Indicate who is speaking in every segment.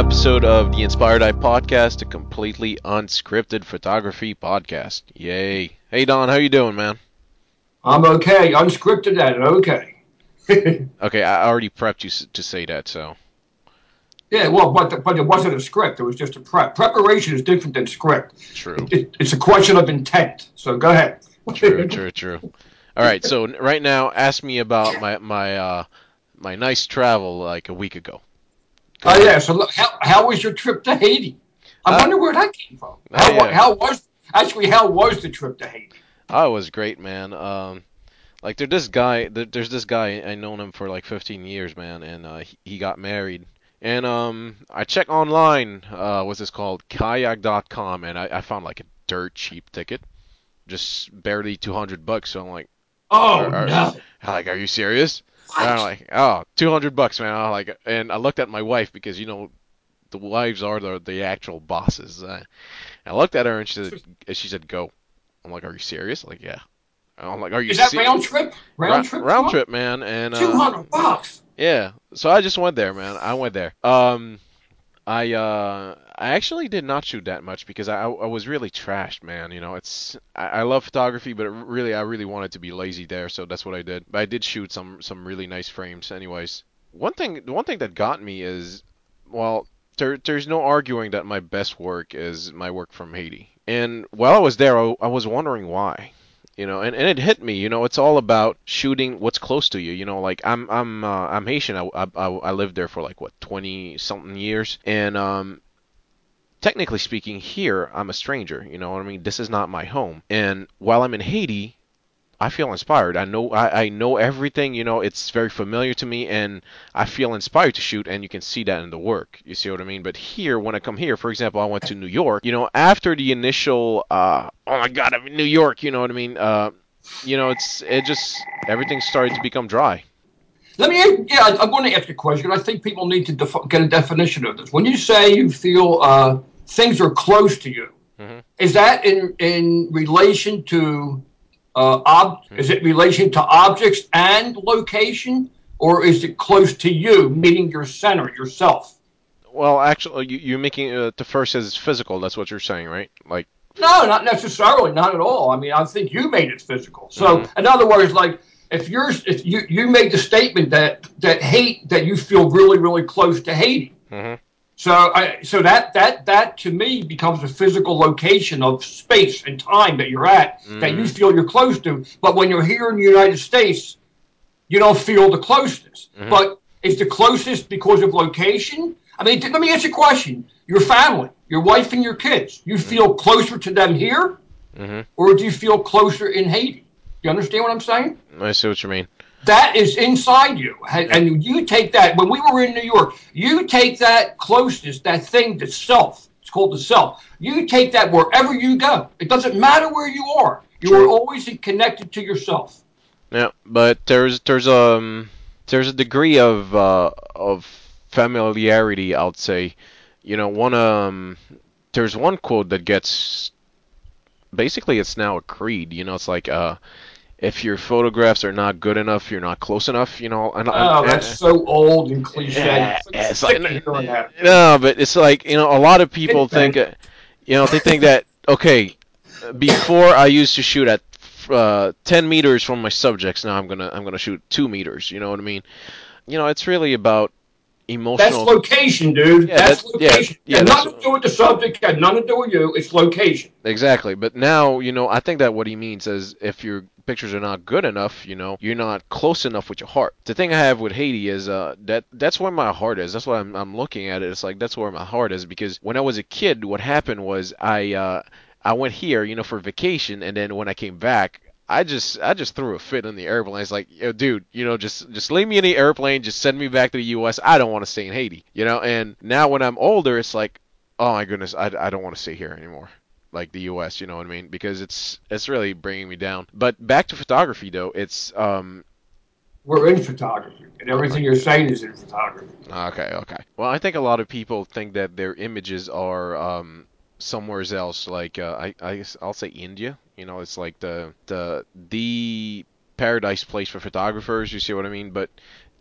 Speaker 1: episode of the Inspired Eye Podcast, a completely unscripted photography podcast. Yay! Hey Don, how you doing, man?
Speaker 2: I'm okay. Unscripted and okay.
Speaker 1: Okay, I already prepped you to say that, so
Speaker 2: yeah, well, but but it wasn't a script. It was just a prep. Preparation is different than script.
Speaker 1: true,
Speaker 2: It, it's a question of intent. So go ahead.
Speaker 1: true, true, true. All right, so right now, ask me about my my uh my nice travel like a week ago.
Speaker 2: Oh yeah. So look, how how was your trip to Haiti? I
Speaker 1: Uh,
Speaker 2: wonder where that came from.
Speaker 1: oh,
Speaker 2: How,
Speaker 1: yeah.
Speaker 2: how was actually how was the trip to Haiti?
Speaker 1: Oh, it was great, man. Um, like there's this guy, there's this guy I known him for like 15 years, man, and uh, he, he got married. And um, I checked online, uh, what's this called, kayak.com, and I, I found like a dirt cheap ticket, just barely 200 bucks. So I'm like,
Speaker 2: Oh
Speaker 1: Are- are-
Speaker 2: no.
Speaker 1: like, are you serious? And I'm like, oh, 200 bucks, man. I'm like, and I looked at my wife because you know, the wives are the the actual bosses. Uh, I looked at her and she said, and she said, go. I'm like, are you serious? Like, yeah. I'm like, are you
Speaker 2: Is that round trip? Round
Speaker 1: Ra-
Speaker 2: trip.
Speaker 1: round trip, man, and
Speaker 2: Two
Speaker 1: uh,
Speaker 2: hundred bucks.
Speaker 1: yeah. So I just went there, man. I went there. Um, I uh, I actually did not shoot that much because I I was really trashed, man. You know, it's I, I love photography, but really I really wanted to be lazy there, so that's what I did. But I did shoot some some really nice frames, anyways. One thing, one thing that got me is, well, there there's no arguing that my best work is my work from Haiti. And while I was there, I, I was wondering why you know and, and it hit me you know it's all about shooting what's close to you you know like i'm i'm uh, i'm haitian I, I i lived there for like what 20 something years and um technically speaking here i'm a stranger you know what i mean? This is not my home and while i'm in haiti I feel inspired. I know I, I know everything, you know, it's very familiar to me and I feel inspired to shoot and you can see that in the work. You see what I mean? But here when I come here, for example, I went to New York, you know, after the initial uh oh my god, I'm in New York, you know what I mean? Uh you know, it's it just everything started to become dry.
Speaker 2: Let me, yeah, I- I'm going to ask a question. I think people need to def- get a definition of this. When you say you feel uh, things are close to you,
Speaker 1: Mhm.
Speaker 2: is that in in relation to uh, ob- is it relation to objects and location, or is it close to you, meaning your center, yourself?
Speaker 1: Well, actually you you're making uh, the first as physical, that's what you're saying, right? Like
Speaker 2: No, not necessarily, not at all. I mean, I think you made it physical. So,
Speaker 1: Mhm.
Speaker 2: in other words, like if you're if you you made the statement that that hate that you feel really really close to Haiti.
Speaker 1: mhm.
Speaker 2: So, I, so that that that to me becomes a physical location of space and time that you're at that you
Speaker 1: Mhm.
Speaker 2: feel you're close to. But when you're here in the United States, you don't feel the closeness.
Speaker 1: Mhm.
Speaker 2: But is the closest because of location? I mean, let me ask you a question: Your family, your wife, and your kids, you feel closer to them here,
Speaker 1: Mhm.
Speaker 2: or do you feel closer in Haiti? You understand what I'm saying?
Speaker 1: I see what you mean.
Speaker 2: That is inside you. And you take that, when we were in New York, you take that closeness, that thing, to self, it's called the self. You take that wherever you go. It doesn't matter where you are. You are always connected to yourself.
Speaker 1: Yeah, but there's there's um there's a degree of uh of familiarity, I'd say. You know, one um there's one quote that gets basically it's now a creed, you know, it's like uh if your photographs are not good enough, you're not close enough, you know, and
Speaker 2: Oh,
Speaker 1: and-
Speaker 2: that's so old and cliche.
Speaker 1: Yeah,
Speaker 2: It's
Speaker 1: it's like-
Speaker 2: hearing that.
Speaker 1: No, but it's like you know, a lot of people
Speaker 2: It's
Speaker 1: think, uh, you know, they think that okay, before I used to shoot at uh, 10 meters from my subjects, now I'm gonna I'm gonna shoot two meters. You know what I mean? You know, it's really about
Speaker 2: That's location, dude.
Speaker 1: Yeah,
Speaker 2: that's
Speaker 1: that- yeah,
Speaker 2: location.
Speaker 1: yeah, that's-
Speaker 2: nothing to do with the subject. Got nothing to do with you. It's location.
Speaker 1: Exactly, but now you know. I think that what he means is if your pictures are not good enough, you know, you're not close enough with your heart. The thing I have with Haiti is uh that that's where my heart is. That's why I'm I'm looking at it. It's like that's where my heart is because when I was a kid, what happened was I uh I went here, you know, for vacation, and then when I came back. I just I just threw a fit in the airplane. It's like, yo, dude, you know, just just leave me in the airplane, just send me back to the U.S. I don't want to stay in Haiti, you know. And now when I'm older, it's like, oh my goodness, I, I don't want to stay here anymore like the US, you know what I mean? Because it's it's really bringing me down. But back to photography though, it's um
Speaker 2: We're in photography, and everything you're saying is in photography.
Speaker 1: okay, okay. Well, I think a lot of people think that their images are um somewhere else like uh, I I guess I'll say India, you know, it's like the the the paradise place for photographers, you see what I mean? But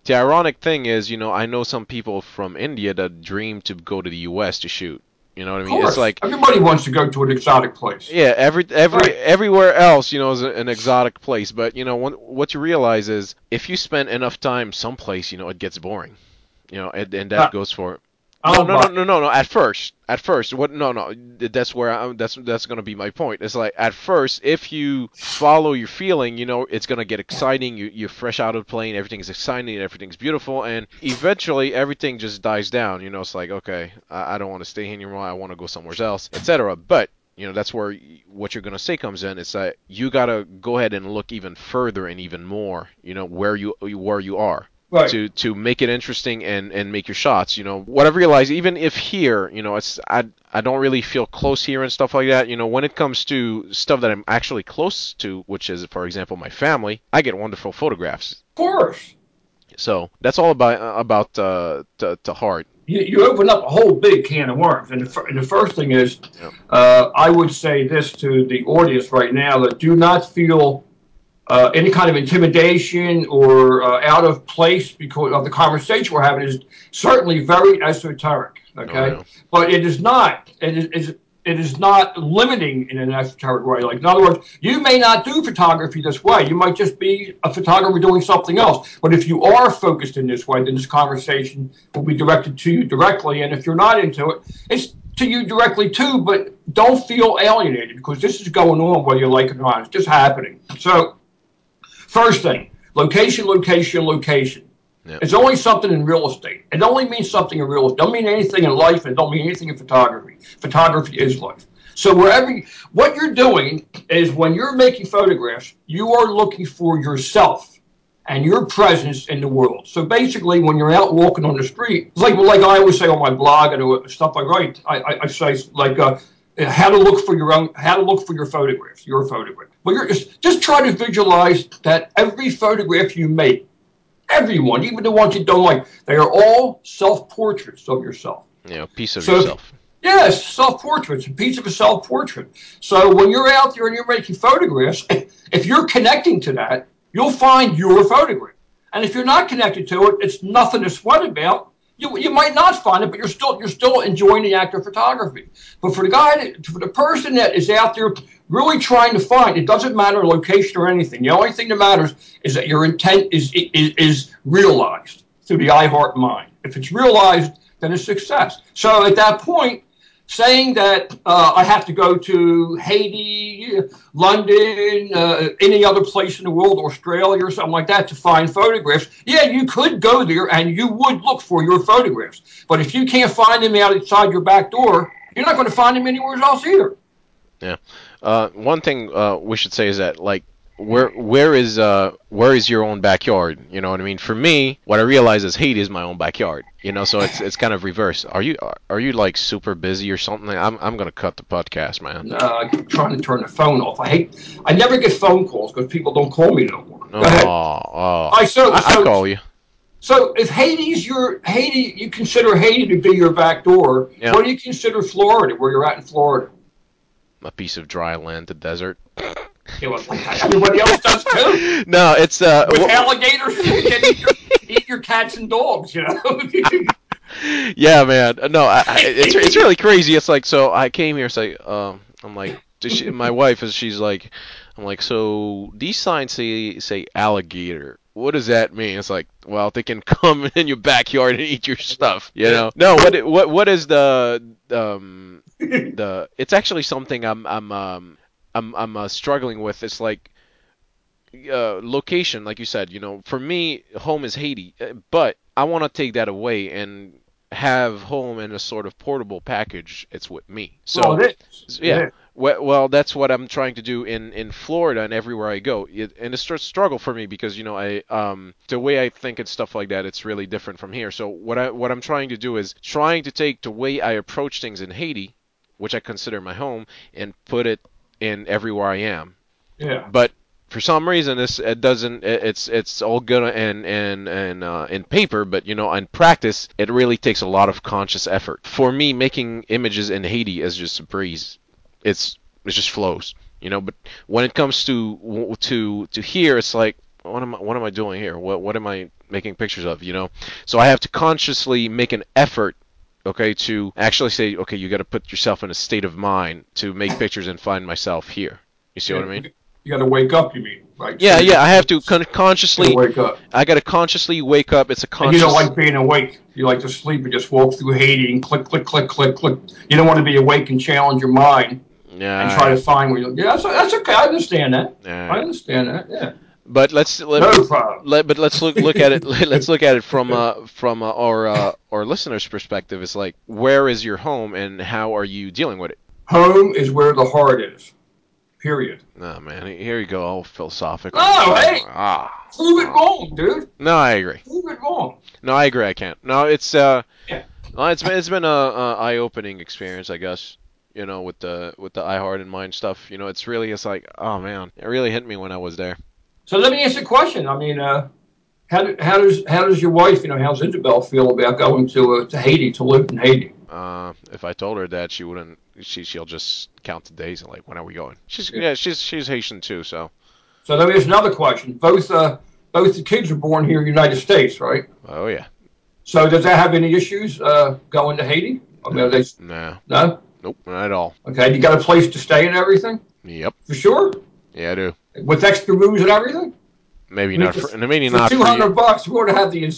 Speaker 1: the ironic thing is, you know, I know some people from India that dream to go to the U.S. to shoot. You know what I mean?
Speaker 2: It's like everybody wants to go to an exotic place.
Speaker 1: Yeah, every every right. everywhere else, you know, is an exotic place. But you know, what you realize is if you spend enough time someplace, you know, it gets boring. You know, and, and that uh, goes for Oh, oh, no, no, no, no, no, no. At first, at first, what? No, no. That's where I, that's that's gonna be my point. It's like at first, if you follow your feeling, you know, it's gonna get exciting. You you're fresh out of the plane, everything's exciting, everything's beautiful, and eventually everything just dies down. You know, it's like okay, I, I don't want to stay here anymore. I want to go somewhere else, etc. But you know that's where what you're gonna say comes in. It's that you gotta go ahead and look even further and even more. You know where you where you are right. to to make it interesting and and make your shots. You know, what I realize, even if here, you know, it's I I don't really feel close here and stuff like that. You know, when it comes to stuff that I'm actually close to, which is, for example, my family, I get wonderful photographs.
Speaker 2: Of course.
Speaker 1: So that's all about about uh, to, to heart.
Speaker 2: You, you open up a whole big can of worms, and the, and the first thing is, uh, I would say this to the audience right now: that do not feel any kind of intimidation or uh, out of place because of the conversation we're having is certainly very esoteric. Okay, oh, but it is not. It is. It is not limiting in an esoteric way. Like in other words, you may not do photography this way. You might just be a photographer doing something else. But if you are focused in this way, then this conversation will be directed to you directly. And if you're not into it, it's to you directly too. But don't feel alienated because this is going on whether you like it or not. It's just happening. So First thing, location, location, location. Yep. It's only something in real estate. It only means something in real estate. It don't mean anything in life. It don't mean anything in photography. Photography is life. So wherever you, what you're doing is when you're making photographs, you are looking for yourself and your presence in the world. So basically, when you're out walking on the street, like like I always say on my blog and stuff I write, I, I, I say like. Uh, how to look for your own, how to look for your photographs, your photograph. Well, you're just just try to visualize that every photograph you make, everyone, even the ones you don't like, they are all self-portraits of yourself.
Speaker 1: Yeah, a piece of so, yourself.
Speaker 2: Yes, self-portraits, a piece of a self-portrait. So when you're out there and you're making photographs, if you're connecting to that, you'll find your photograph. And if you're not connected to it, it's nothing to sweat about you, you might not find it, but you're still you're still enjoying the act of photography. But for the guy, for the person that is out there really trying to find, it doesn't matter location or anything. The only thing that matters is that your intent is is, is realized through the I heart mind. If it's realized, then it's success. So at that point, saying that uh, I have to go to Haiti, London, uh, any other place in the world, Australia or something like that to find photographs. Yeah, you could go there and you would look for your photographs. But if you can't find them outside your back door, you're not going to find them anywhere else either.
Speaker 1: Yeah. Uh, one thing uh, we should say is that, like, where where is uh where is your own backyard? You know what I mean? For me, what I realize is Haiti is my own backyard. You know, so it's it's kind of reverse. Are you are you like super busy or something? I'm I'm gonna cut the podcast, man.
Speaker 2: No, I'm trying to turn the phone off. I hate. I never get phone calls because people don't call me no more. Go oh, ahead. Oh,
Speaker 1: I so, I, so, I call you.
Speaker 2: So if Haiti's your Haiti, you consider Haiti to be your back door. Yeah. What do you consider Florida, where you're at in Florida?
Speaker 1: A piece of dry land, the desert.
Speaker 2: Everybody else does too.
Speaker 1: No, it's uh,
Speaker 2: with well, alligators. You can eat your, eat your cats and dogs. You know.
Speaker 1: yeah, man. No, I, I, it's it's really crazy. It's like so. I came here. Say, um, I'm like, she, my wife is. She's like, I'm like, so these signs say say alligator. What does that mean? It's like, well, they can come in your backyard and eat your stuff. You know? No. What what what is the um the? It's actually something I'm I'm um I'm I'm uh, struggling with. It's like uh, location, like you said. You know, for me, home is Haiti, uh, but I want to take that away and have home in a sort of portable package. It's with me. So
Speaker 2: well, it
Speaker 1: is. yeah. It well, well, that's what I'm trying to do in, in Florida and everywhere I go. It, and it's a struggle for me because you know I um the way I think and stuff like that it's really different from here. So what I what I'm trying to do is trying to take the way I approach things in Haiti, which I consider my home, and put it in everywhere I am.
Speaker 2: Yeah.
Speaker 1: But for some reason, this it doesn't. It's it's all good in in in uh, in paper, but you know, in practice, it really takes a lot of conscious effort. For me, making images in Haiti is just a breeze. It's it just flows, you know. But when it comes to to to here, it's like what am I, what am I doing here? What what am I making pictures of? You know, so I have to consciously make an effort, okay, to actually say, okay, you got to put yourself in a state of mind to make pictures and find myself here. You see what I mean?
Speaker 2: You got to wake up. You mean? Right?
Speaker 1: Yeah,
Speaker 2: So
Speaker 1: yeah. I have to con- consciously.
Speaker 2: wake up.
Speaker 1: I got to consciously wake up. It's a
Speaker 2: And you don't like being awake. You like to sleep and just walk through Haiti and click, click, click, click, click. You don't want to be awake and challenge your mind
Speaker 1: yeah.
Speaker 2: and try to find where you. Yeah, that's, that's okay. I understand that.
Speaker 1: yeah.
Speaker 2: I understand that. Yeah.
Speaker 1: But let's let,
Speaker 2: No
Speaker 1: let but let's look look at it. Let's look at it from uh from uh, our uh, our listeners' perspective. It's like where is your home and how are you dealing with it?
Speaker 2: Home is where the heart is. Period.
Speaker 1: Oh man, here you go, all philosophical.
Speaker 2: Oh, hey!
Speaker 1: Ah.
Speaker 2: Prove it wrong, dude.
Speaker 1: No, I agree.
Speaker 2: Prove it wrong.
Speaker 1: No, I agree. I can't. No, it's uh,
Speaker 2: Yeah.
Speaker 1: it's been it's been a, a eye-opening experience, I guess. You know, with the with the iHeart and Mind stuff. You know, it's really it's like, oh man, it really hit me when I was there.
Speaker 2: So let me ask you a question. I mean, uh, how, do, how does how does your wife, you know, how's Isabel feel about going to uh, to Haiti to live in Haiti?
Speaker 1: Uh, if I told her that, she wouldn't. She she'll just count the days and like, when are we going? She's yeah, she's she's Haitian too, so.
Speaker 2: So let me ask another question. Both uh, both the kids are born here in the United States, right?
Speaker 1: Oh yeah.
Speaker 2: So does that have any issues uh, going to Haiti? I mean, they
Speaker 1: Nah.
Speaker 2: no?
Speaker 1: Nope. Not at all.
Speaker 2: Okay, you got a place to stay and everything
Speaker 1: Yep.
Speaker 2: for sure,
Speaker 1: Yeah, I do.
Speaker 2: With extra rooms and everything.
Speaker 1: Maybe not
Speaker 2: for-.
Speaker 1: Maybe
Speaker 2: For
Speaker 1: not
Speaker 2: two hundred bucks, we're to have the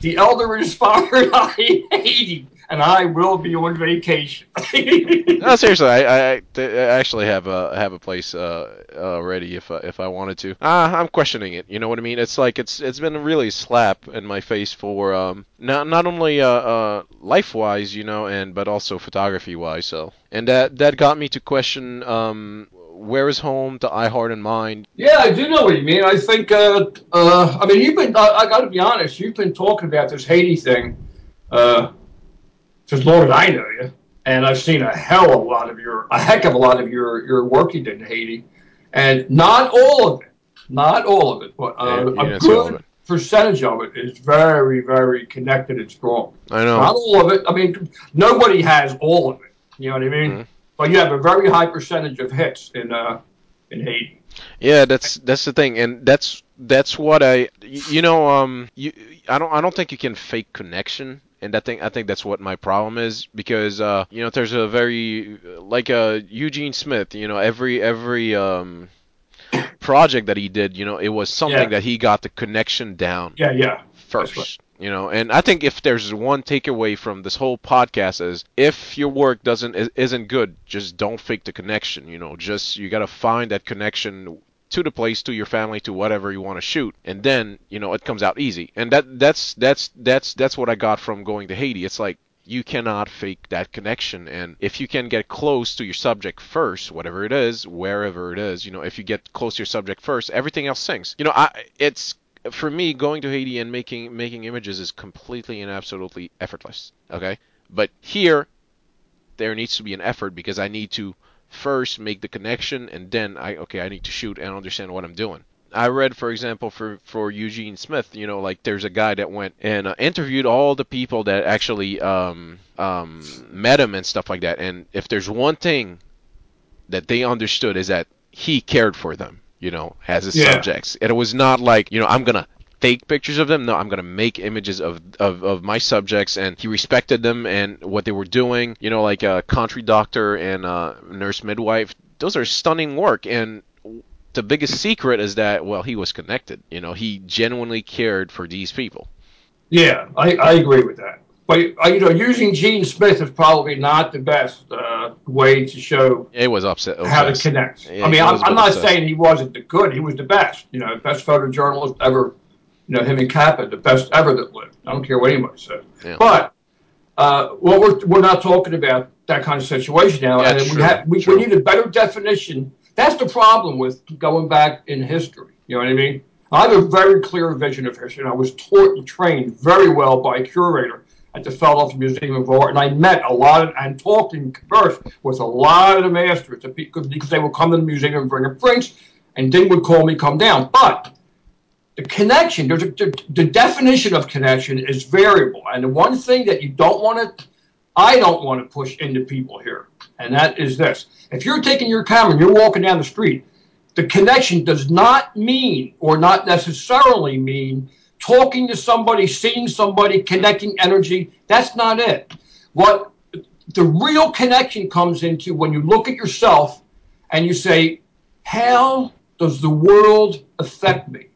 Speaker 2: the elder inspired I Haiti, and I will be on vacation.
Speaker 1: No, seriously, I, I, I actually have a have a place uh, uh ready if I, if I wanted to. Ah, I'm questioning it. You know what I mean? It's like it's it's been a really slap in my face for um not not only uh, uh life wise, you know, and but also photography wise. So and that that got me to question um where is home to I Heart and Mind.
Speaker 2: Yeah, I do know what you mean. I think, uh, uh, I mean, you've been, I, I got to be honest, you've been talking about this Haiti thing uh, long as I know you. And I've seen a hell of a lot of your, a heck of a lot of your, your work you did in Haiti. And not all of it, not all of it, but
Speaker 1: Yeah,
Speaker 2: uh,
Speaker 1: you
Speaker 2: a
Speaker 1: didn't of
Speaker 2: good percentage of it is very, very connected and strong.
Speaker 1: I know.
Speaker 2: Not all of it. I mean, nobody has all of it. You know what I mean?
Speaker 1: Mhm.
Speaker 2: But you have a very high percentage of hits in uh, in Haiti.
Speaker 1: Yeah, that's that's the thing, and that's that's what I, you know, um, you, I don't I don't think you can fake connection, and I think I think that's what my problem is because uh, you know, there's a very like uh Eugene Smith, you know, every every um project that he did, you know, it was something
Speaker 2: Yeah.
Speaker 1: that he got the connection down
Speaker 2: Yeah, yeah.
Speaker 1: First.
Speaker 2: right.
Speaker 1: You know, and I think if there's one takeaway from this whole podcast is if your work doesn't is- isn't good, just don't fake the connection. You know, just you gotta find that connection to the place, to your family, to whatever you want to shoot, and then you know it comes out easy. And that that's that's that's that's what I got from going to Haiti. It's like you cannot fake that connection and if you can get close to your subject first whatever it is wherever it is you know if you get close to your subject first everything else sinks you know i it's for me going to haiti and making making images is completely and absolutely effortless okay? But here there needs to be an effort because i need to first make the connection and then i okay i need to shoot and understand what i'm doing. I read, for example, for for Eugene Smith, you know, like there's a guy that went and uh, interviewed all the people that actually um, um, met him and stuff like that. And if there's one thing that they understood is that he cared for them, you know, as his
Speaker 2: Yeah.
Speaker 1: subjects. And it was not like, you know, I'm gonna take pictures of them. No, I'm gonna make images of, of, of my subjects, and he respected them and what they were doing. You know, like a country doctor and a nurse midwife. Those are stunning work, and the biggest secret is that well, he was connected. You know, he genuinely cared for these people.
Speaker 2: Yeah, I, I agree with that. But uh, you know, using Gene Smith is probably not the best uh, way to show
Speaker 1: It was upset.
Speaker 2: how to connect.
Speaker 1: Yeah,
Speaker 2: I mean, I'm, I'm not
Speaker 1: obsessed.
Speaker 2: saying he wasn't the good. He was the best. You know, best photojournalist ever. You know, him and Capa, the best ever that lived. I don't care what anybody says.
Speaker 1: Yeah.
Speaker 2: But uh, well, we're we're not talking about that kind of situation now,
Speaker 1: Yeah,
Speaker 2: and we have we,
Speaker 1: true.
Speaker 2: we need a better definition. That's the problem with going back in history. You know what I mean? I have a very clear vision of history, and I was taught and trained very well by a curator at the Philadelphia Museum of Art, and I met a lot of, and talked and conversed with a lot of the masters because because they would come to the museum and bring up prints, and Ding would call me come down. But the connection, there's a, the, the definition of connection is variable, and the one thing that you don't want to, I don't want to push into people here, and that is this: if you're taking your camera and you're walking down the street, the connection does not mean or not necessarily mean talking to somebody, seeing somebody, connecting energy. That's not it. What the real connection comes into when you look at yourself and you say, How does the world affect me?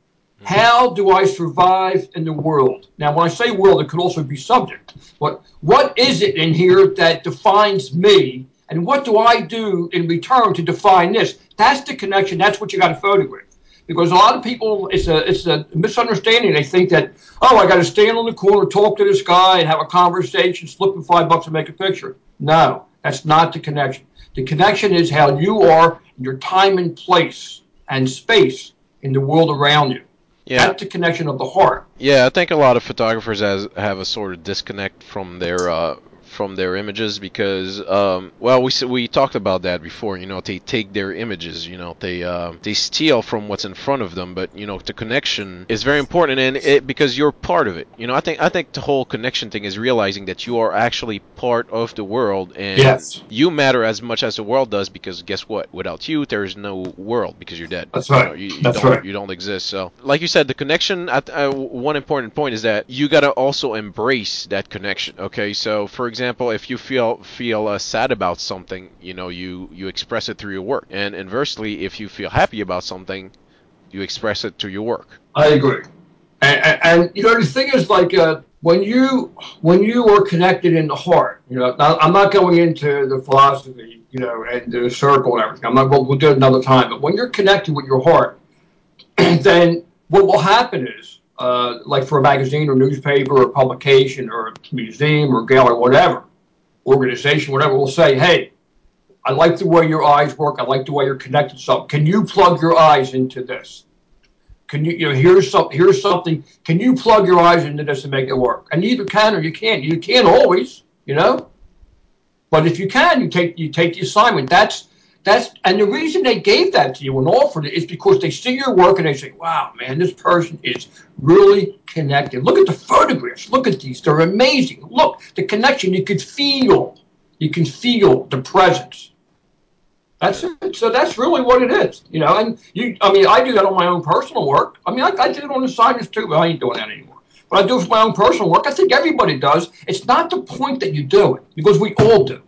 Speaker 2: How do I survive in the world? Now, when I say world, it could also be subject. But what is it in here that defines me? And what do I do in return to define this? That's the connection. That's what you got to photograph. Because a lot of people, it's a it's a misunderstanding. They think that oh, I got to stand on the corner, talk to this guy, and have a conversation, slip him five bucks and make a picture. No, that's not the connection. The connection is how you are, your time and place and space in the world around you.
Speaker 1: Yeah.
Speaker 2: That's the connection of the heart.
Speaker 1: Yeah, I think a lot of photographers has have a sort of disconnect from their uh, from their images because um, well we we talked about that before you know they take their images you know they uh, they steal from what's in front of them but you know the connection is very important and it because you're part of it you know I think I think the whole connection thing is realizing that you are actually part of the world and
Speaker 2: Yes.
Speaker 1: you matter as much as the world does because guess what without you there is no world because you're dead
Speaker 2: That's
Speaker 1: You
Speaker 2: right.
Speaker 1: know, you, you
Speaker 2: That's
Speaker 1: don't
Speaker 2: right.
Speaker 1: you don't exist so like you said the connection at, uh, one important point is that you got to also embrace that connection okay so for example if you feel feel uh, sad about something you know you you express it through your work and inversely if you feel happy about something you express it through your work
Speaker 2: I agree. And, and, and you know the thing is like uh, when you when you are connected in the heart, you know. Now, I'm not going into the philosophy, you know, and the circle and everything. I'm not. We'll, we'll do it another time. But when you're connected with your heart, then what will happen is, uh, like for a magazine or newspaper or publication or museum or gallery, whatever, organization, whatever, will say, hey. I like the way your eyes work. I like the way you're connected something. Can you plug your eyes into this? Can you, you know, here's some, here's something. Can you plug your eyes into this and make it work? And either can or you can't. You can't always, you know. But if you can, you take you take the assignment. That's that's and the reason they gave that to you and offered it is because they see your work and they say, "Wow, man, this person is really connected. Look at the photographs. Look at these. They're amazing. Look, the connection. You could feel. You can feel the presence." That's it. So that's really what it is, you know. And you, I mean, I do that on my own personal work. I mean, I, I did it on assignments too, but I ain't doing that anymore. But I do it for my own personal work. I think everybody does. It's not the point that you do it because we all do.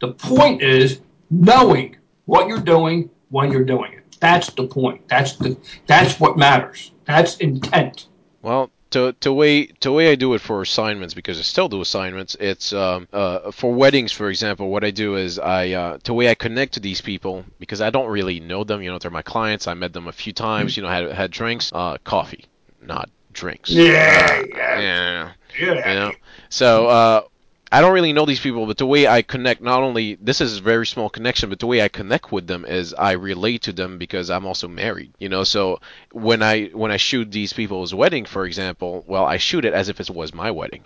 Speaker 2: The point is knowing what you're doing when you're doing it. That's the point. That's the that's what matters. That's intent.
Speaker 1: Well, to to way to way I do it for assignments because I still do assignments. It's um uh for weddings, for example. What I do is I uh to way I connect to these people because I don't really know them. You know, they're my clients. I met them a few times. You know, had had drinks, uh, coffee, not drinks.
Speaker 2: Yeah,
Speaker 1: Uh,
Speaker 2: yeah.
Speaker 1: yeah.
Speaker 2: Yeah.
Speaker 1: You know, so uh, I don't really know these people, but the way I connect, not only this is a very small connection, but the way I connect with them is I relate to them because I'm also married. You know, so when I when I shoot these people's wedding, for example, well, I shoot it as if it was my wedding.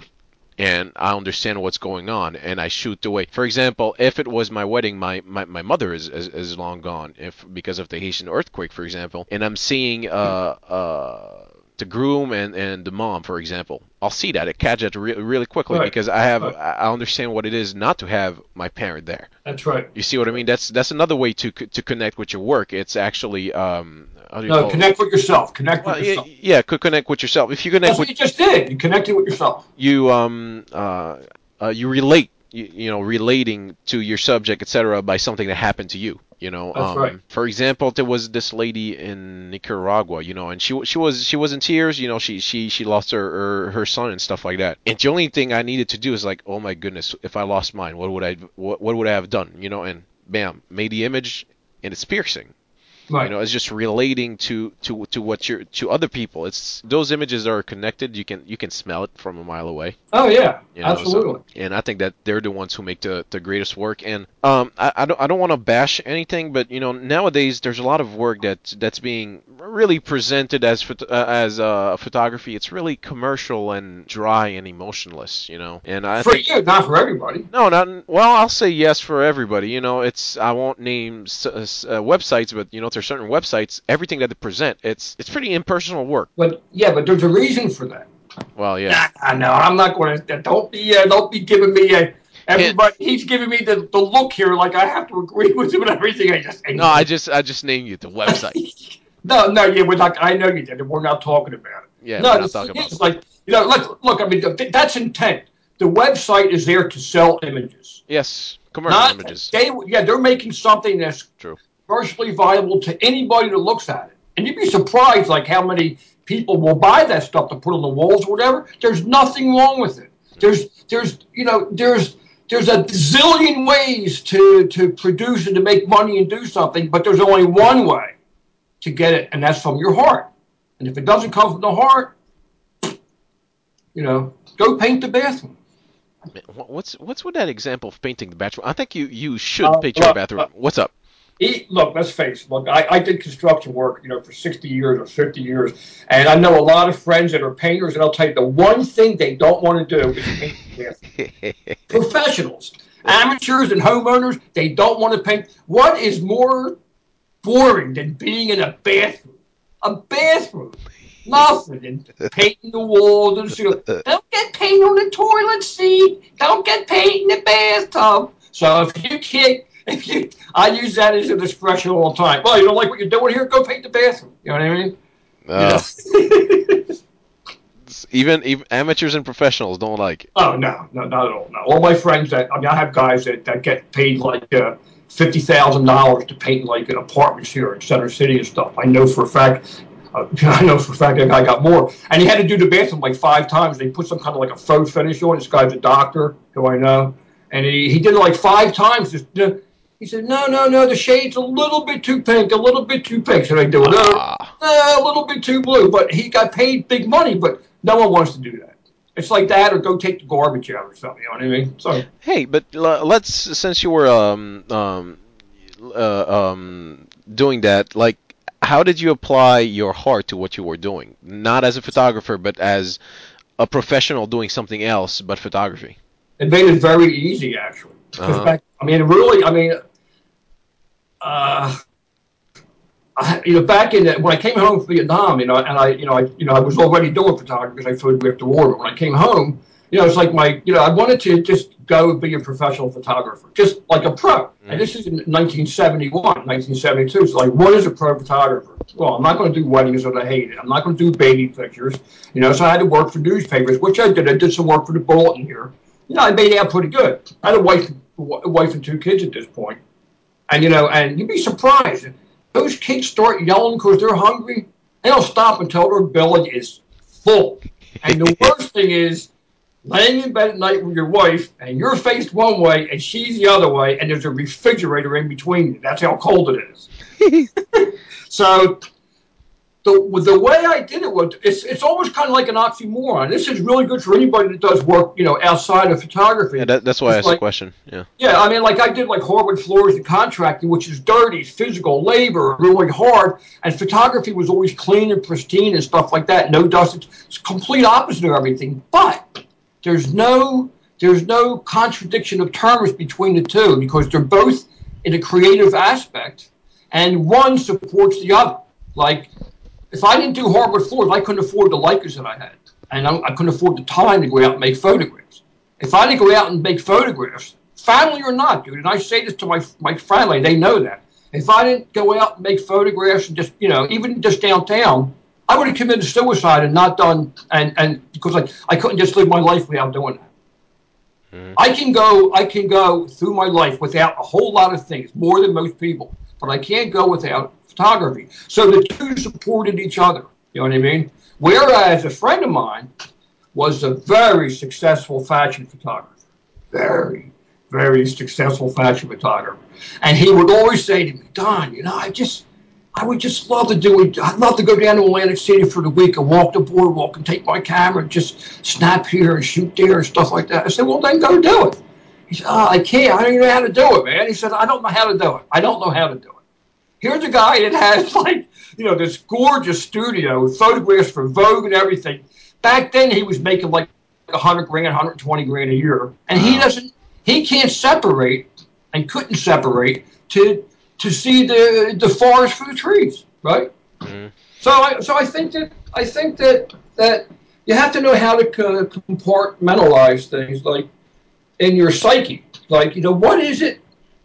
Speaker 1: And I understand what's going on, and I shoot the way. For example, if it was my wedding, my, my, my mother is, is is long gone, if because of the Haitian earthquake, for example, and I'm seeing uh uh the groom and, and the mom, for example, I'll see that, I catch that re- really quickly
Speaker 2: Right.
Speaker 1: because I have
Speaker 2: Right.
Speaker 1: I understand what it is not to have my parent there.
Speaker 2: That's right.
Speaker 1: You see what I mean? That's that's another way to to connect with your work. It's actually um how do you
Speaker 2: No,
Speaker 1: call it?
Speaker 2: connect with yourself. Connect
Speaker 1: Well,
Speaker 2: with
Speaker 1: yeah,
Speaker 2: yourself.
Speaker 1: yeah, could connect with yourself. If you connect
Speaker 2: That's
Speaker 1: with
Speaker 2: what you just did. You connected with yourself.
Speaker 1: you um uh, uh you relate you, you know relating to your subject etc by something that happened to you you know um
Speaker 2: right.
Speaker 1: for example there was this lady in Nicaragua you know and she she was she was in tears you know she she she lost her, her her son and stuff like that. And the only thing I needed to do is like oh my goodness if I lost mine what would I what, what would I have done you know? And bam made the image and it's piercing
Speaker 2: Right.
Speaker 1: you know, it's just relating to to to what you're to other people. It's those images are connected. You can you can smell it from a mile away.
Speaker 2: oh yeah.
Speaker 1: You know, so-
Speaker 2: Absolutely.
Speaker 1: and I think that they're the ones who make the, the greatest work. And um, I, I don't I don't want to bash anything, but you know nowadays there's a lot of work that that's being really presented as uh, as uh, photography. It's really commercial and dry and emotionless, you know. And I
Speaker 2: for
Speaker 1: think
Speaker 2: you, not for everybody.
Speaker 1: no, not well. I'll say yes for everybody. You know, it's I won't name s- s- uh, websites, but you know, there's certain websites. Everything that they present, it's it's pretty impersonal work.
Speaker 2: But yeah, but there's a reason for that.
Speaker 1: Well, yeah.
Speaker 2: I know. I'm not going to. Don't be. Uh, don't be giving me a, Everybody, he's giving me the, the look here, like I have to agree with him and everything. I just
Speaker 1: No, I just I just named you the website.
Speaker 2: no, no, yeah, we're not. I know you did. We're not talking about it.
Speaker 1: Yeah,
Speaker 2: no,
Speaker 1: we're not talking about
Speaker 2: is, like you know, look, look. I mean, th- that's intent. The website is there to sell images.
Speaker 1: Yes, commercial
Speaker 2: Not
Speaker 1: images.
Speaker 2: they, yeah, they're making something that's
Speaker 1: True.
Speaker 2: Commercially viable to anybody that looks at it. And you'd be surprised, like how many people will buy that stuff to put on the walls or whatever. There's nothing wrong with it. There's, there's, you know, there's, there's a zillion ways to to produce and to make money and do something, but there's only one way to get it, and that's from your heart. And if it doesn't come from the heart, you know, go paint the bathroom.
Speaker 1: What's what's with that example of painting the bathroom? I think you you should
Speaker 2: Uh,
Speaker 1: paint your
Speaker 2: look,
Speaker 1: bathroom.
Speaker 2: uh,
Speaker 1: What's up?
Speaker 2: E- look, let's face it. Look, I, I did construction work, you know, for 60 years or 50 years, and I know a lot of friends that are painters, and I'll tell you the one thing they don't want to do is paint bathroom. Professionals, amateurs, and homeowners, they don't want to paint. What is more boring than being in a bathroom? A bathroom. Nothing. And painting the walls and. Don't get paint on the toilet seat. Don't get paint in the bathtub. So if you can't, if you, I use that as an expression all the time. Well, you don't like what you're doing here? Go paint the bathroom. You know what I mean?
Speaker 1: Uh,
Speaker 2: You
Speaker 1: even even amateurs and professionals don't like it.
Speaker 2: Oh no, no, not at all. No, all my friends that I mean, I have guys that, that get paid like uh, fifty thousand dollars to paint like an apartments here in Center City and stuff. I know for a fact. Uh, I know for a fact that guy got more, and he had to do the bathroom like five times. They put some kind of like a faux finish on. it. This guy's a doctor who I know, and he, he did it like five times. Just, uh, he said, "No, no, no, the shade's a little bit too pink, a little bit too pink." Should I do it? No,
Speaker 1: Ah,
Speaker 2: uh, a little bit too blue, but he got paid big money, but no one wants to do that. It's like that, or go take the garbage out or something. You know what I mean? So
Speaker 1: hey, but let's since you were um um uh, um doing that, like, how did you apply your heart to what you were doing? Not as a photographer, but as a professional doing something else, but photography.
Speaker 2: it made it very easy, actually.
Speaker 1: Uh-huh.
Speaker 2: back, I mean, really, I mean, uh, I, you know, back in the, when I came home from Vietnam, you know, and I, you know, I, you know, I was already doing photography because I photographed the war. But when I came home, you know, it's like my, you know, I wanted to just go be a professional photographer, just like a pro. And this is in 1971, 1972. So like, what is a pro photographer? Well, I'm not going to do weddings that I hated. I'm not going to do baby pictures. You know, so I had to work for newspapers, which I did. I did some work for the Bulletin here. You know, I made out pretty good. I had a wife, a wife and two kids at this point. And you know, and you'd be surprised. Those kids start yelling because they're hungry. They don't stop until their belly is full. And the worst thing is laying in bed at night with your wife and you're faced one way and she's the other way and there's a refrigerator in between you. That's how cold it is. so the the way I did it was it's it's almost kind of like an oxymoron. This is really good for anybody that does work, you know, outside of photography.
Speaker 1: Yeah, that, that's why I
Speaker 2: It's
Speaker 1: asked the question. Yeah.
Speaker 2: Yeah, I mean, like I did like hardwood floors and contracting, which is dirty, physical labor, really hard. And photography was always clean and pristine and stuff like that. No dust. It's, it's complete opposite of everything. But there's no there's no contradiction of terms between the two because they're both in a creative aspect, and one supports the other. Like if I didn't do hardwood floors, I couldn't afford the Leicas that I had, and I, I couldn't afford the time to go out and make photographs. If I didn't go out and make photographs, family or not, dude, and I say this to my my family, they know that. If I didn't go out and make photographs and just you know even just downtown, I would have committed suicide and not done and and because I I couldn't just live my life without doing that.
Speaker 1: Mhm.
Speaker 2: I can go I can go through my life without a whole lot of things, more than most people, but I can't go without photography. So the two supported each other. You know what I mean? Whereas a friend of mine was a very successful fashion photographer. Very, very successful fashion photographer. And he would always say to me, Don, you know, I just, I would just love to do it. I'd love to go down to Atlantic City for the week and walk the boardwalk and take my camera and just snap here and shoot there and stuff like that. I said, well, then go do it. He said, oh, I can't. I don't even know how to do it, man. He said, I don't know how to do it. I don't know how to do it. Here's a guy that has like, you know, this gorgeous studio with photographs for Vogue and everything. Back then, he was making like 100 grand, 120 grand a year, and he doesn't, he can't separate and couldn't separate to to see the the forest for the trees, right?
Speaker 1: Mhm.
Speaker 2: So I so I think that I think that that you have to know how to compartmentalize things. Like in your psyche. Like, you know, what is it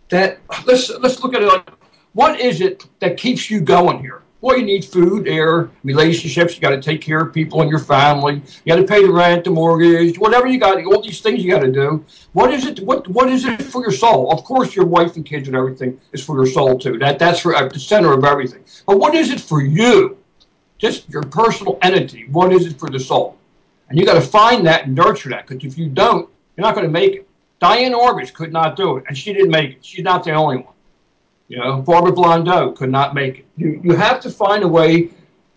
Speaker 2: that let's let's look at it like what is it that keeps you going here? Well, you need food, air, relationships. You got to take care of people in your family. You got to pay the rent, the mortgage, whatever you got. All these things you got to do. What is it? What What is it for your soul? Of course, your wife and kids and everything is for your soul too. That That's for, the center of everything. But what is it for you? Just your personal entity. What is it for the soul? And you got to find that and nurture that. Because if you don't, you're not going to make it. Diane Arbus could not do it, and she didn't make it. She's not the only one. You know, Barbara Blondeau could not make it. You, you have to find a way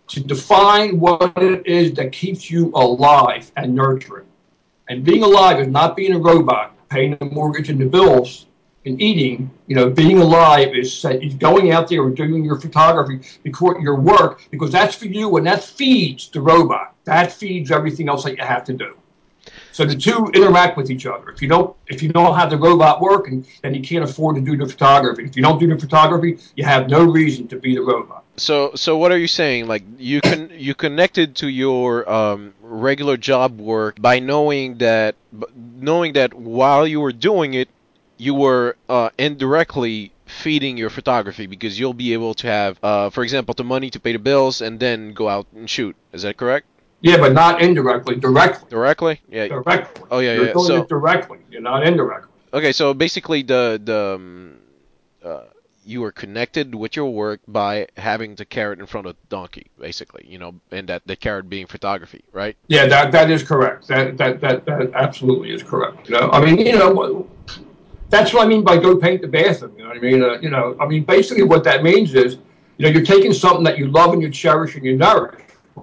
Speaker 2: to define what it is that keeps you alive and nurturing. And being alive is not being a robot, paying the mortgage and the bills and eating. You know, being alive is, is going out there and doing your photography, your work, because that's for you and that feeds the robot. That feeds everything else that you have to do. So the two interact with each other. If you don't, if you don't have the robot working, then you can't afford to do the photography. If you don't do the photography, you have no reason to be the robot.
Speaker 1: So, so what are you saying? Like you can you connected to your um, regular job work by knowing that knowing that while you were doing it, you were uh, indirectly feeding your photography because you'll be able to have, uh, for example, the money to pay the bills and then go out and shoot. Is that correct?
Speaker 2: Yeah, but not indirectly, directly.
Speaker 1: Directly? Yeah.
Speaker 2: Directly.
Speaker 1: Oh yeah,
Speaker 2: You're
Speaker 1: yeah.
Speaker 2: doing
Speaker 1: So
Speaker 2: it directly. You're not indirectly.
Speaker 1: okay, so basically the the um, uh, you were connected with your work by having the carrot in front of the donkey, basically, you know, and that the carrot being photography, right?
Speaker 2: Yeah, that that is correct. That that that, that absolutely is correct. You know, I mean, you know, that's what I mean by go paint the bathroom. You know what I mean? Uh, you know, I mean, basically what that means is, you know, you're taking something that you love and you cherish and you nourish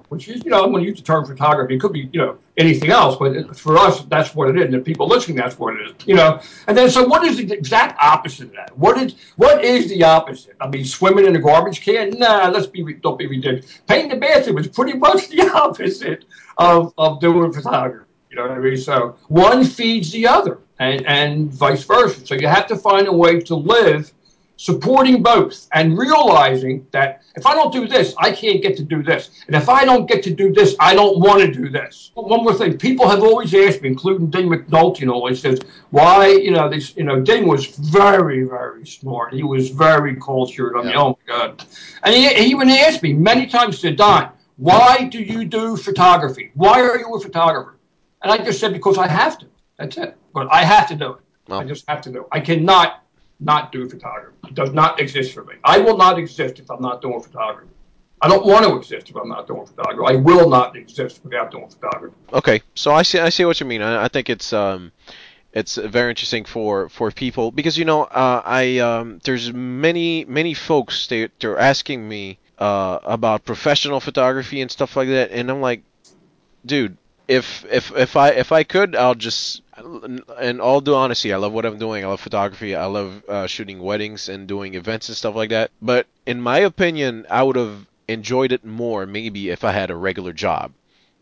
Speaker 2: which is, you know, I'm going to use the term photography. It could be, you know, anything else, but for us, that's what it is. And the people listening, that's what it is, you know. And then, so what is the exact opposite of that? What is what is the opposite? I mean, swimming in a garbage can? Nah, let's be don't be ridiculous. Painting the bathroom is pretty much the opposite of of doing photography. You know what I mean? So one feeds the other, and and vice versa. So you have to find a way to live supporting both and realizing that if I don't do this, I can't get to do this. And if I don't get to do this, I don't want to do this. One more thing, people have always asked me, including Ding McNulty and all, he says, why, you know, this, you know, Ding was very, very smart. He was very cultured. I mean, yeah. oh my God. And he, he even asked me many times, said, Don, why do you do photography? Why are you a photographer? And I just said, because I have to. That's it. But I have to do it. I just have to do it. I cannot not do photography. It does not exist for me. I will not exist if I'm not doing photography. I don't want to exist if I'm not doing photography. I will not exist without doing photography.
Speaker 1: Okay, so I see. I see what you mean. I, I think it's um, it's very interesting for for people because you know uh, I um, there's many many folks they they're asking me uh, about professional photography and stuff like that, and I'm like, dude, if if if I if I could, I'll just in all due honesty, I love what I'm doing. I love photography. I love uh, shooting weddings and doing events and stuff like that. But in my opinion, I would have enjoyed it more maybe if I had a regular job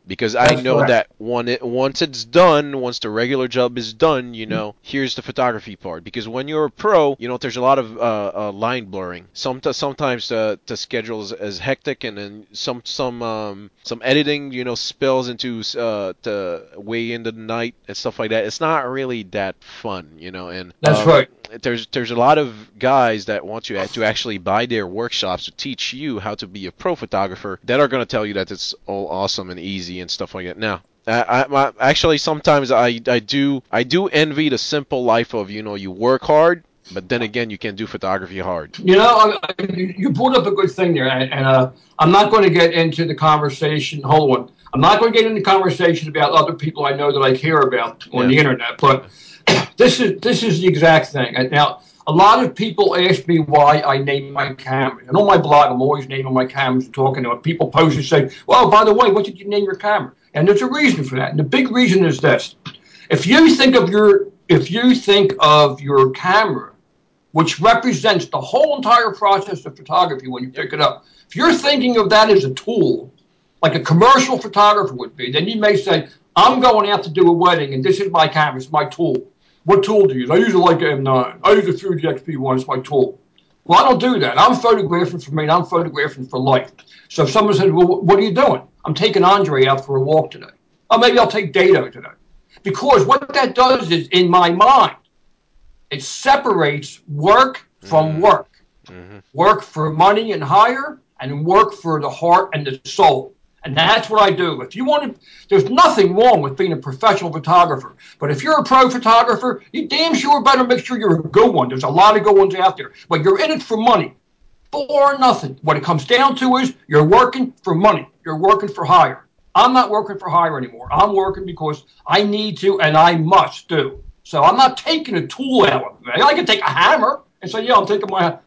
Speaker 1: because I know correct. that one it, once it's done, once the regular job is done, you know, here's the photography part. Because when you're a pro, you know, there's a lot of uh, uh, line blurring. Some sometimes the the schedule is, is hectic, and then some some um, some editing, you know, spills into uh, to way into the night and stuff like that. It's not really that fun, you know. And
Speaker 2: that's um, right
Speaker 1: there's there's a lot of guys that want you to actually buy their workshops to teach you how to be a pro photographer that are going to tell you that it's all awesome and easy and stuff like that. Now, I, I, actually sometimes I, I do I do envy the simple life of you know you work hard but then again you can do photography hard
Speaker 2: you know I, you brought up a good thing there and, and uh, i'm not going to get into the conversation hold on i'm not going to get into the conversation about other people i know that i care about on yeah. the internet but this is this is the exact thing. Now, a lot of people ask me why I name my camera. And on my blog, I'm always naming my cameras and talking to them. People post and say, well, by the way, what did you name your camera? And there's a reason for that. And the big reason is this. If you think of your if you think of your camera, which represents the whole entire process of photography when you pick it up, if you're thinking of that as a tool, like a commercial photographer would be, then you may say, I'm going out to do a wedding and this is my camera, it's my tool. What tool do you use? I use a Leica M9. I use a Fuji X-Pro1. It's my tool. Well, I don't do that. I'm photographing for me. I'm photographing for life. So if someone says, well, what are you doing? I'm taking Andre out for a walk today. Or maybe I'll take Dado today. because what that does is, in my mind, it separates work from
Speaker 1: Mhm.
Speaker 2: work.
Speaker 1: hmm
Speaker 2: Work for money and hire, and work for the heart and the soul. And that's what I do. If you want to, there's nothing wrong with being a professional photographer. But if you're a pro photographer, you damn sure better make sure you're a good one. There's a lot of good ones out there. But you're in it for money for nothing. What it comes down to is you're working for money. You're working for hire. I'm not working for hire anymore. I'm working because I need to and I must do. So I'm not taking a tool out of me. I can take a hammer and say, yeah, I'm taking my.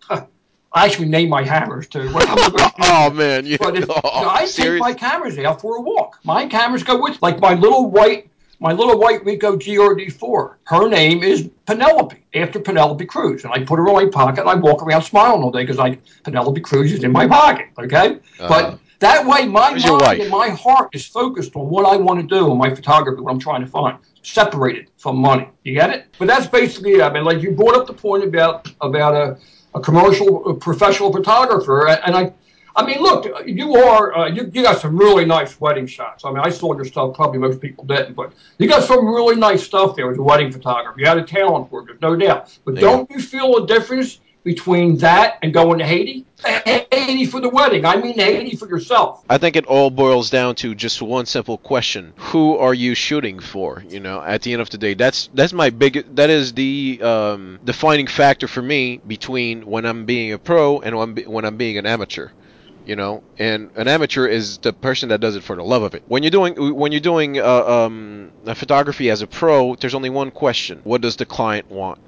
Speaker 2: I actually name my hammers too.
Speaker 1: oh man, you,
Speaker 2: But if,
Speaker 1: oh,
Speaker 2: I
Speaker 1: serious?
Speaker 2: take my cameras out for a walk. My cameras go with like my little white my little white Ricoh GRD4. Her name is Penelope after Penelope Cruz, and I put her in my pocket. and I walk around smiling all day because I Penelope Cruz is in my pocket. Okay,
Speaker 1: Uh,
Speaker 2: but that way my
Speaker 1: Who's
Speaker 2: mind and my heart is focused on what I want to do in my photography, what I'm trying to find, separated from money. You get it? But that's basically it. I mean, like you brought up the point about about a, a commercial, a professional photographer, and I. I mean, look, you are uh, you, you got some really nice wedding shots. I mean, I saw your stuff. Probably most people didn't, but you got some really nice stuff there as a wedding photographer. You had a talent for it, no doubt. But
Speaker 1: Yeah.
Speaker 2: don't you feel a difference between that and going to Haiti? Haiti for the wedding. I mean, Haiti for yourself.
Speaker 1: I think it all boils down to just one simple question: Who are you shooting for? You know, at the end of the day, that's that's my big that is the um, defining factor for me between when I'm being a pro and when, when I'm being an amateur. You know, and an amateur is the person that does it for the love of it. When you're doing when you're doing uh, um, photography as a pro, there's only one question: What does the client want?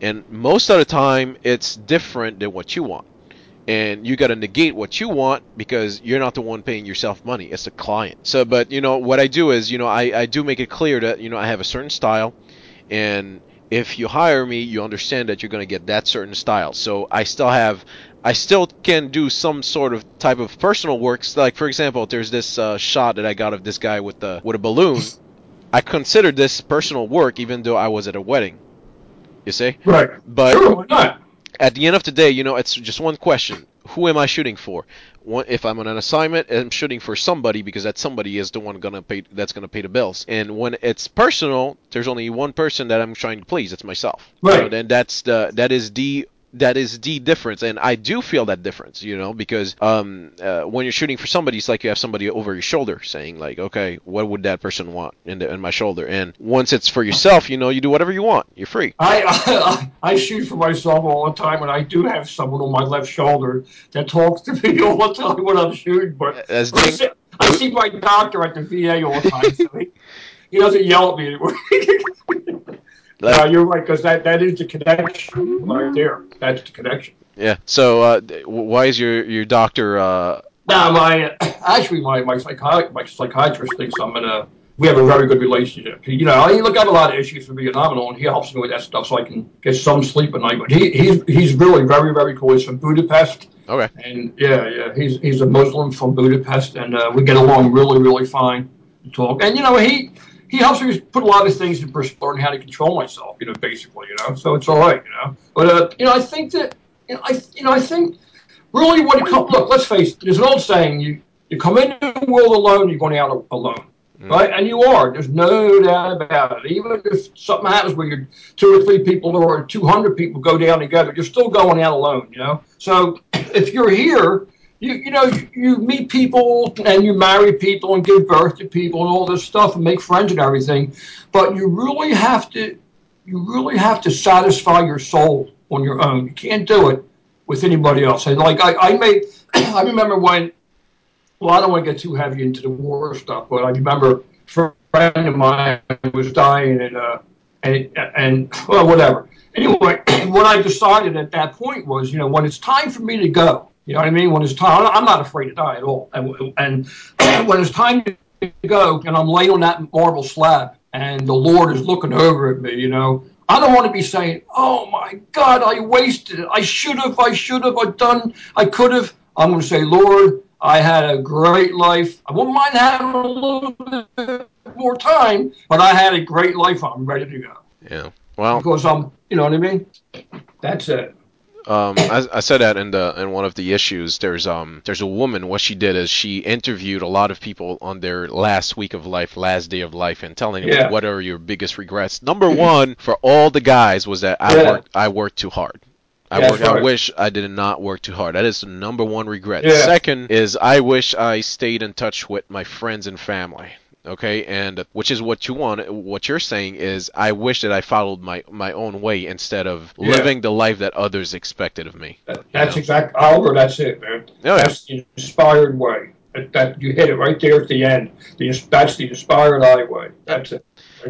Speaker 1: And most of the time, it's different than what you want. And you got to negate what you want because you're not the one paying yourself money. It's the client. So but you know what i do is you know i, I do make it clear that you know i have a certain style. And if you hire me you understand that you're going to get that certain style. So i still have i still can do some sort of type of personal works like for example there's this uh, shot that i got of this guy with the with a balloon. I consider this personal work even though i was at a wedding you see
Speaker 2: Right.
Speaker 1: but
Speaker 2: Sure,
Speaker 1: at the end of the day, you know, it's just one question: Who am I shooting for? One, if I'm on an assignment, I'm shooting for somebody because that somebody is the one gonna pay. That's gonna pay the bills. And when it's personal, there's only one person that I'm trying to please. It's myself. You know,
Speaker 2: Right.
Speaker 1: then that's the that is the that is the difference, and I do feel that difference, you know, because um, uh, when you're shooting for somebody, it's like you have somebody over your shoulder saying, like, okay, what would that person want in, the, in my shoulder? And once it's for yourself, you know, you do whatever you want. You're free.
Speaker 2: I, I I shoot for myself all the time, and I do have someone on my left shoulder that talks to me all the time when I'm shooting. But
Speaker 1: As
Speaker 2: I see, I see my doctor at the VA all the time, so he, he doesn't yell at me anymore.
Speaker 1: Like-
Speaker 2: no, you're right, because that, that is the connection right there. That's the connection.
Speaker 1: yeah. So uh, why is your your doctor? Uh,
Speaker 2: Now, my actually my my, psychi- my psychiatrist thinks I'm gonna. We have a very good relationship. You know, I look at a lot of issues for being phenomenal, and he helps me with that stuff so I can get some sleep at night. But he, he's he's really very very cool. He's from Budapest,
Speaker 1: okay.
Speaker 2: and yeah, yeah, he's he's a Muslim from Budapest, and uh, we get along really really fine. To talk, and you know he. He helps me put a lot of things in perspective, learn how to control myself, you know, basically, you know. So it's all right, you know. But uh, you know, I think that, you know, I, you know, I think really what it comes. Look, let's face it. There's an old saying: you you come into the world alone, you're going out alone,
Speaker 1: Mm.
Speaker 2: right? And you are. There's no doubt about it. Even if something happens where you're two or three people or 200 people go down together, you're still going out alone, you know. So if you're here. You, you know you, you meet people and you marry people and give birth to people and all this stuff and make friends and everything, but you really have to you really have to satisfy your soul on your own. You can't do it with anybody else. And like I, I made, I remember when, well, I don't want to get too heavy into the war stuff, but I remember a friend of mine was dying and, uh, and, and, well, whatever. Anyway, what I decided at that point was, you know, when it's time for me to go, you know what I mean? When it's time, I'm not afraid to die at all. And, and when it's time to go and I'm laying on that marble slab and the Lord is looking over at me, you know, I don't want to be saying, "Oh my God, I wasted it. I should have. I should have. I done. I could have." I'm going to say, "Lord, I had a great life. I wouldn't mind having a little bit more time, but I had a great life. I'm ready to go
Speaker 1: Yeah. Well,
Speaker 2: because I'm, you know what I mean. That's it.
Speaker 1: Um, I, I said that in the in one of the issues. There's um there's a woman. What she did is she interviewed a lot of people on their last week of life, last day of life, and telling them
Speaker 2: Yeah.
Speaker 1: what are your biggest regrets. Number one for all the guys was that I
Speaker 2: Yeah.
Speaker 1: worked I worked too hard. I
Speaker 2: That's
Speaker 1: work. I wish I did not work too hard. That is the number one regret.
Speaker 2: Yeah.
Speaker 1: Second is I wish I stayed in touch with my friends and family. Okay, and which is what you want. What you're saying is I wish that I followed my my own way instead of
Speaker 2: Yeah.
Speaker 1: living the life that others expected of me.
Speaker 2: That- That's
Speaker 1: Yeah.
Speaker 2: exactly, Oliver, that's it, man.
Speaker 1: Oh, yeah.
Speaker 2: That's the inspired way. That, that You hit it right there at the end. The, that's the inspired eye way. That's it.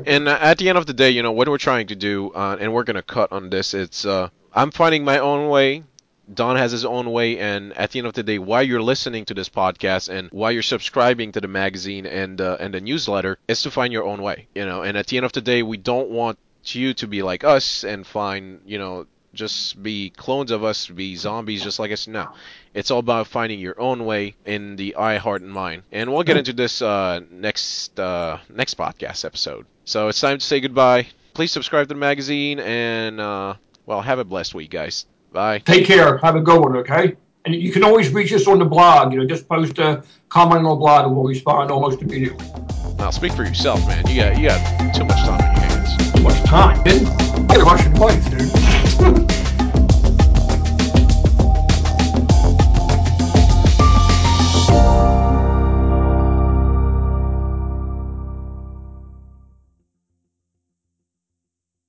Speaker 1: And at the end of the day, you know what we're trying to do, uh, and we're gonna cut on this. It's uh, I'm finding my own way. Don has his own way, and at the end of the day, while you're listening to this podcast and while you're subscribing to the magazine and uh, and the newsletter, is to find your own way. You know, and at the end of the day, we don't want you to be like us and find you know just be clones of us, be zombies just like us. No, it's all about finding your own way in the eye, heart, and mind. And we'll get into this uh, next uh, next podcast episode. So it's time to say goodbye. Please subscribe to the magazine and uh, well, have a blessed week, guys. Bye.
Speaker 2: Take care. Have a good one, okay? And you can always reach us on the blog. You know, just post a comment on the blog and we'll respond almost immediately.
Speaker 1: Now speak for yourself, man. You got you got too much time on your hands.
Speaker 2: Too much time, didn't I? I got a Russian wife, dude.